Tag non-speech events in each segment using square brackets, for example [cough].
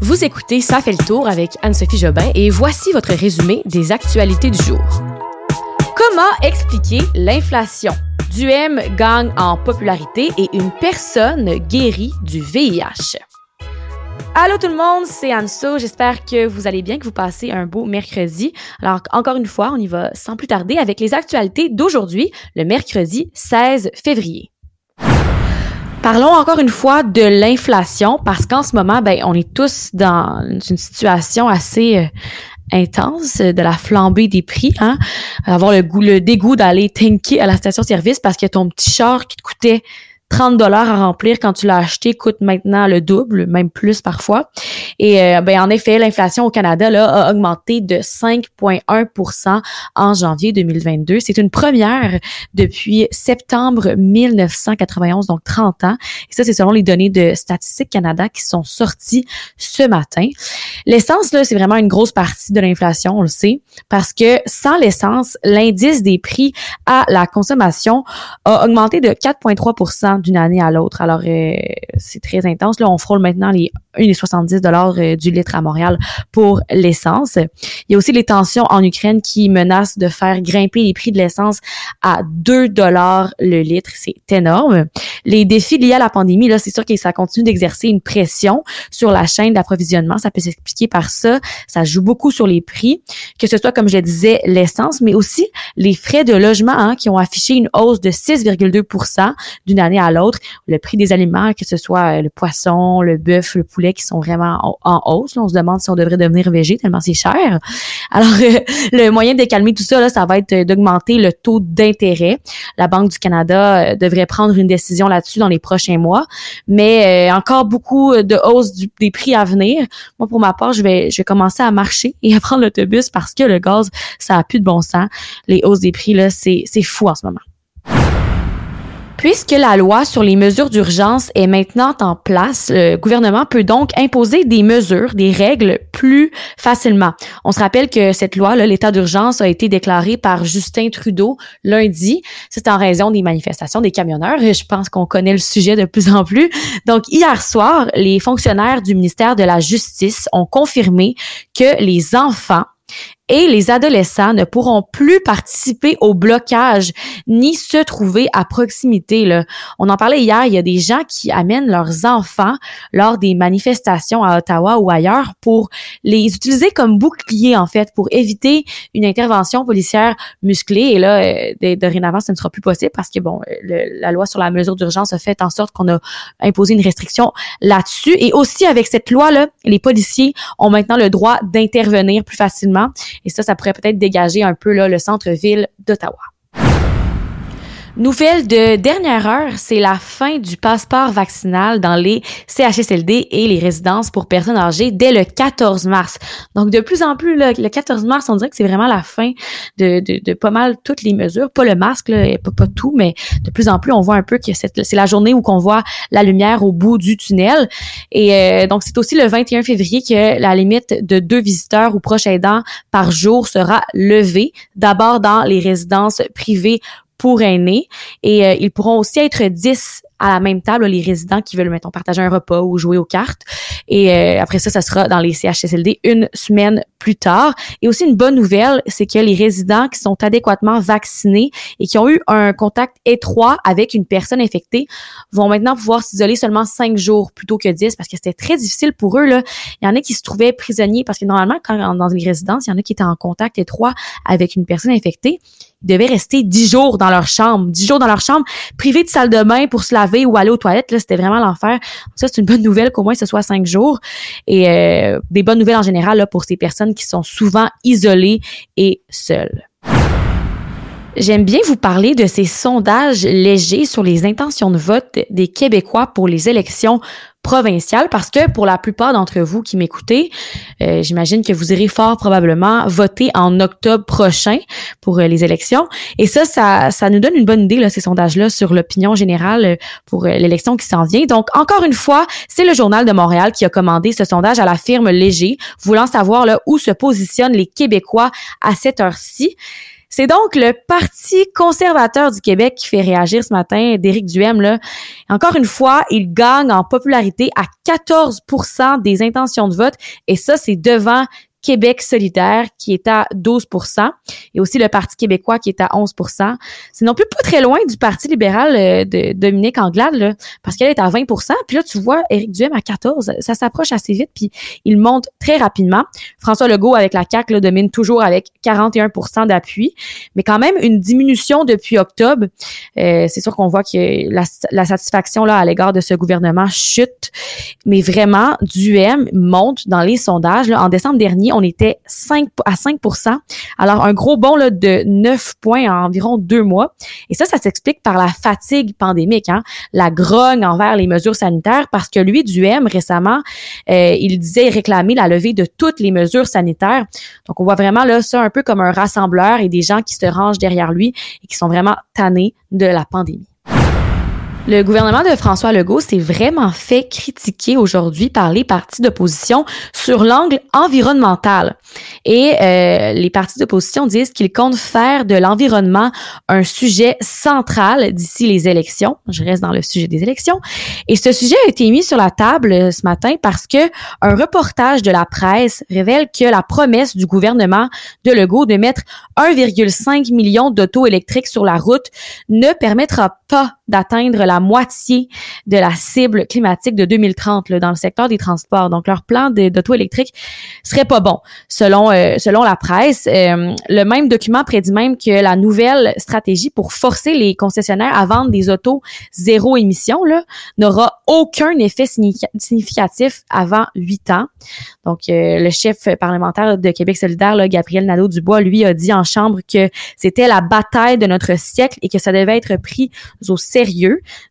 Vous écoutez Ça fait le tour avec Anne-Sophie Jobin et voici votre résumé des actualités du jour. Comment expliquer l'inflation? Duhem gagne en popularité et une personne guérit du VIH. Allô tout le monde, c'est Anso. J'espère que vous allez bien, que vous passez un beau mercredi. Alors encore une fois, on y va sans plus tarder avec les actualités d'aujourd'hui, le mercredi 16 février. Parlons encore une fois de l'inflation parce qu'en ce moment, ben, on est tous dans une situation assez euh, intense de la flambée des prix, hein? Avoir le goût, le dégoût d'aller tanker à la station-service parce que ton petit char qui te coûtait 30 dollars à remplir quand tu l'as acheté coûte maintenant le double, même plus parfois. Et euh, ben, en effet, l'inflation au Canada là, a augmenté de 5,1 en janvier 2022. C'est une première depuis septembre 1991, donc 30 ans. Et ça, c'est selon les données de Statistique Canada qui sont sorties ce matin. L'essence, là, c'est vraiment une grosse partie de l'inflation, on le sait, parce que sans l'essence, l'indice des prix à la consommation a augmenté de 4,3 d'une année à l'autre. Alors, euh, c'est très intense. Là, on frôle maintenant les 1,70 dollars euh, du litre à Montréal pour l'essence. Il y a aussi les tensions en Ukraine qui menacent de faire grimper les prix de l'essence à 2 dollars le litre. C'est énorme. Les défis liés à la pandémie, là, c'est sûr que ça continue d'exercer une pression sur la chaîne d'approvisionnement. Ça peut s'expliquer par ça. Ça joue beaucoup sur les prix, que ce soit, comme je le disais, l'essence, mais aussi les frais de logement hein, qui ont affiché une hausse de 6,2% d'une année à l'autre. Le prix des aliments, que ce soit euh, le poisson, le bœuf, le poulet, qui sont vraiment en, hausse. on se demande si on devrait devenir végé tellement c'est cher. Alors, [laughs] euh, le moyen de calmer tout ça, là, ça va être d'augmenter le taux d'intérêt. La Banque du Canada euh, devrait prendre une décision là-dessus dans les prochains mois, mais encore beaucoup de hausse des prix à venir. Moi, pour ma part, je vais, je vais commencer à marcher [laughs] et à prendre l'autobus parce que le gaz, ça a plus de bon sens. Les hausses des prix, là, c'est fou en ce moment. Puisque la loi sur les mesures d'urgence est maintenant en place, le gouvernement peut donc imposer des mesures, des règles plus facilement. On se rappelle que cette loi, l'état d'urgence, a été déclaré par Justin Trudeau lundi. C'est en raison des manifestations des camionneurs. Je pense qu'on connaît le sujet de plus en plus. Donc, hier soir, les fonctionnaires du ministère de la Justice ont confirmé que les enfants et les adolescents ne pourront plus participer au blocage ni se trouver à proximité. Là. On en parlait hier, il y a des gens qui amènent leurs enfants lors des manifestations à Ottawa ou ailleurs pour les utiliser comme boucliers, en fait, pour éviter une intervention policière musclée. Et là, euh, dorénavant, ce ne sera plus possible parce que, bon, la loi sur la mesure d'urgence a fait en sorte qu'on a imposé une restriction là-dessus. Et aussi, avec cette loi-là, les policiers ont maintenant le droit d'intervenir plus facilement et ça, ça pourrait peut-être dégager un peu là, le centre-ville d'Ottawa. Nouvelle de dernière heure, c'est la fin du passeport vaccinal dans les CHSLD et les résidences pour personnes âgées dès le 14 mars. Donc de plus en plus, le 14 mars, on dirait que c'est vraiment la fin de, de, de, pas mal toutes les mesures. Pas le masque, là, pas, tout, mais de plus en plus, on voit un peu que c'est la journée où qu'on voit la lumière au bout du tunnel. Et euh, donc c'est aussi le 21 février que la limite de deux visiteurs ou proches aidants par jour sera levée. D'abord dans les résidences privées pour aînés. Et euh, ils pourront aussi être 10 à la même table les résidents qui veulent mettons partager un repas ou jouer aux cartes et euh, après ça ça sera dans les CHSLD une semaine plus tard et aussi une bonne nouvelle c'est que les résidents qui sont adéquatement vaccinés et qui ont eu un contact étroit avec une personne infectée vont maintenant pouvoir s'isoler seulement cinq jours plutôt que 10 parce que c'était très difficile pour eux là il y en a qui se trouvaient prisonniers parce que normalement quand dans les résidences il y en a qui étaient en contact étroit avec une personne infectée ils devaient rester dix jours dans leur chambre, dix jours dans leur chambre, privés de salle de bain pour se laver ou aller aux toilettes. Là, c'était vraiment l'enfer. Ça, c'est une bonne nouvelle qu'au moins ce soit cinq jours. Et euh, des bonnes nouvelles en général là, pour ces personnes qui sont souvent isolées et seules. J'aime bien vous parler de ces sondages légers sur les intentions de vote des Québécois pour les élections provinciales parce que pour la plupart d'entre vous qui m'écoutez, euh, j'imagine que vous irez fort probablement voter en octobre prochain pour euh, les élections. Et ça, ça, ça nous donne une bonne idée, là, ces sondages-là, sur l'opinion générale euh, pour l'élection qui s'en vient. Donc, encore une fois, c'est le Journal de Montréal qui a commandé ce sondage à la firme Léger, voulant savoir là, où se positionnent les Québécois à cette heure-ci. C'est donc le Parti conservateur du Québec qui fait réagir ce matin, d'Éric Duhem. Là. Encore une fois, il gagne en popularité à 14% des intentions de vote. Et ça, c'est devant Québec solidaire qui est à 12 et aussi le Parti québécois qui est à 11 C'est non plus pas très loin du Parti libéral euh, de Dominique Anglade, là, parce qu'elle est à 20 Puis là, tu vois Éric Duhem à 14 Ça s'approche assez vite, puis il monte très rapidement. François Legault avec la CAQ là, domine toujours avec 41 d'appui, mais quand même une diminution depuis octobre. Euh, c'est sûr qu'on voit que la, la satisfaction là à l'égard de ce gouvernement chute, mais vraiment, Duhem monte dans les sondages. Là, en décembre dernier, on était 5 à 5% Alors, un gros bond là, de 9 points en environ deux mois. Et ça, ça s'explique par la fatigue pandémique, hein? la grogne envers les mesures sanitaires, parce que lui, du M, récemment, euh, il disait réclamer la levée de toutes les mesures sanitaires. Donc, on voit vraiment là ça un peu comme un rassembleur et des gens qui se rangent derrière lui et qui sont vraiment tannés de la pandémie. Le gouvernement de François Legault s'est vraiment fait critiquer aujourd'hui par les partis d'opposition sur l'angle environnemental. Et euh, les partis d'opposition disent qu'ils comptent faire de l'environnement un sujet central d'ici les élections. Je reste dans le sujet des élections. Et ce sujet a été mis sur la table euh, ce matin parce que un reportage de la presse révèle que la promesse du gouvernement de Legault de mettre 1,5 million d'autos électriques sur la route ne permettra pas d'atteindre la moitié de la cible climatique de 2030 là, dans le secteur des transports. Donc, leur plan d'auto électrique serait pas bon, selon euh, selon la presse. Euh, le même document prédit même que la nouvelle stratégie pour forcer les concessionnaires à vendre des autos zéro émission n'aura aucun effet significatif avant huit ans. Donc, euh, le chef parlementaire de Québec solidaire, là, Gabriel Nadeau-Dubois, lui, a dit en chambre que c'était la bataille de notre siècle et que ça devait être pris au.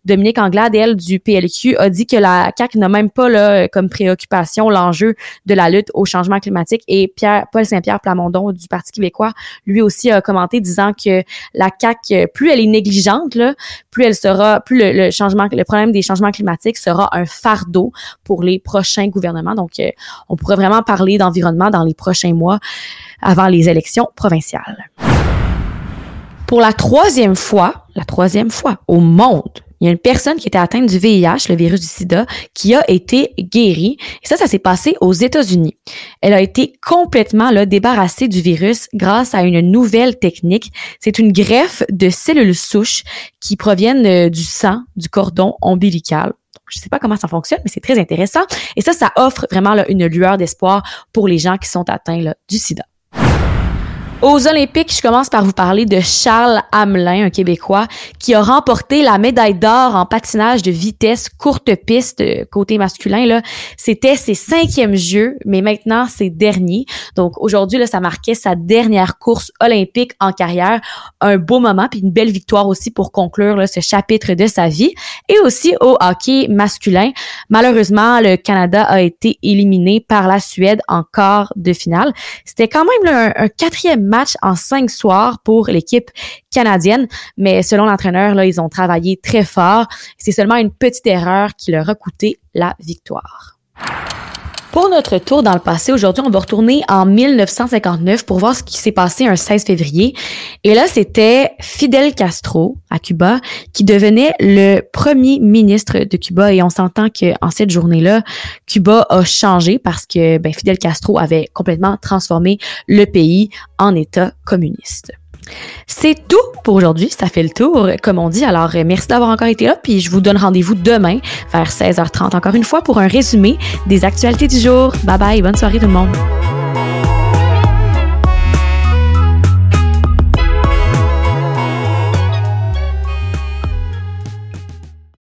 Dominique Anglade, elle, du PLQ, a dit que la CAQ n'a même pas là, comme préoccupation l'enjeu de la lutte au changement climatique. Et Pierre, Paul Saint-Pierre Plamondon du Parti québécois, lui aussi a commenté disant que la CAQ, plus elle est négligente, là, plus elle sera, plus le, changement, le problème des changements climatiques sera un fardeau pour les prochains gouvernements. Donc, euh, on pourrait vraiment parler d'environnement dans les prochains mois avant les élections provinciales. Pour la troisième fois, la troisième fois au monde, il y a une personne qui était atteinte du VIH, le virus du sida, qui a été guérie. Et ça, ça s'est passé aux États-Unis. Elle a été complètement là, débarrassée du virus grâce à une nouvelle technique. C'est une greffe de cellules souches qui proviennent euh, du sang, du cordon ombilical. Je sais pas comment ça fonctionne, mais c'est très intéressant. Et ça, ça offre vraiment là, une lueur d'espoir pour les gens qui sont atteints du sida. Aux Olympiques, je commence par vous parler de Charles Hamelin, un Québécois, qui a remporté la médaille d'or en patinage de vitesse courte piste euh, côté masculin. Là, c'était ses cinquièmes Jeux, mais maintenant ses derniers. Donc aujourd'hui, là, ça marquait sa dernière course olympique en carrière. Un beau moment, puis une belle victoire aussi pour conclure là, ce chapitre de sa vie. Et aussi au hockey masculin. Malheureusement, le Canada a été éliminé par la Suède en quart de finale. C'était quand même un, un quatrième match en cinq soirs pour l'équipe canadienne, mais selon l'entraîneur, là, ils ont travaillé très fort. C'est seulement une petite erreur qui leur a coûté la victoire. Pour notre tour dans le passé, aujourd'hui, on va retourner en 1959 pour voir ce qui s'est passé un 16 février. Et là, c'était Fidel Castro à Cuba qui devenait le premier ministre de Cuba. Et on s'entend qu'en cette journée-là, Cuba a changé parce que ben, Fidel Castro avait complètement transformé le pays en État communiste. C'est tout pour aujourd'hui. Ça fait le tour, comme on dit. Alors, euh, merci d'avoir encore été là. Puis, je vous donne rendez-vous demain vers 16h30, encore une fois, pour un résumé des actualités du jour. Bye bye. Bonne soirée, tout le monde.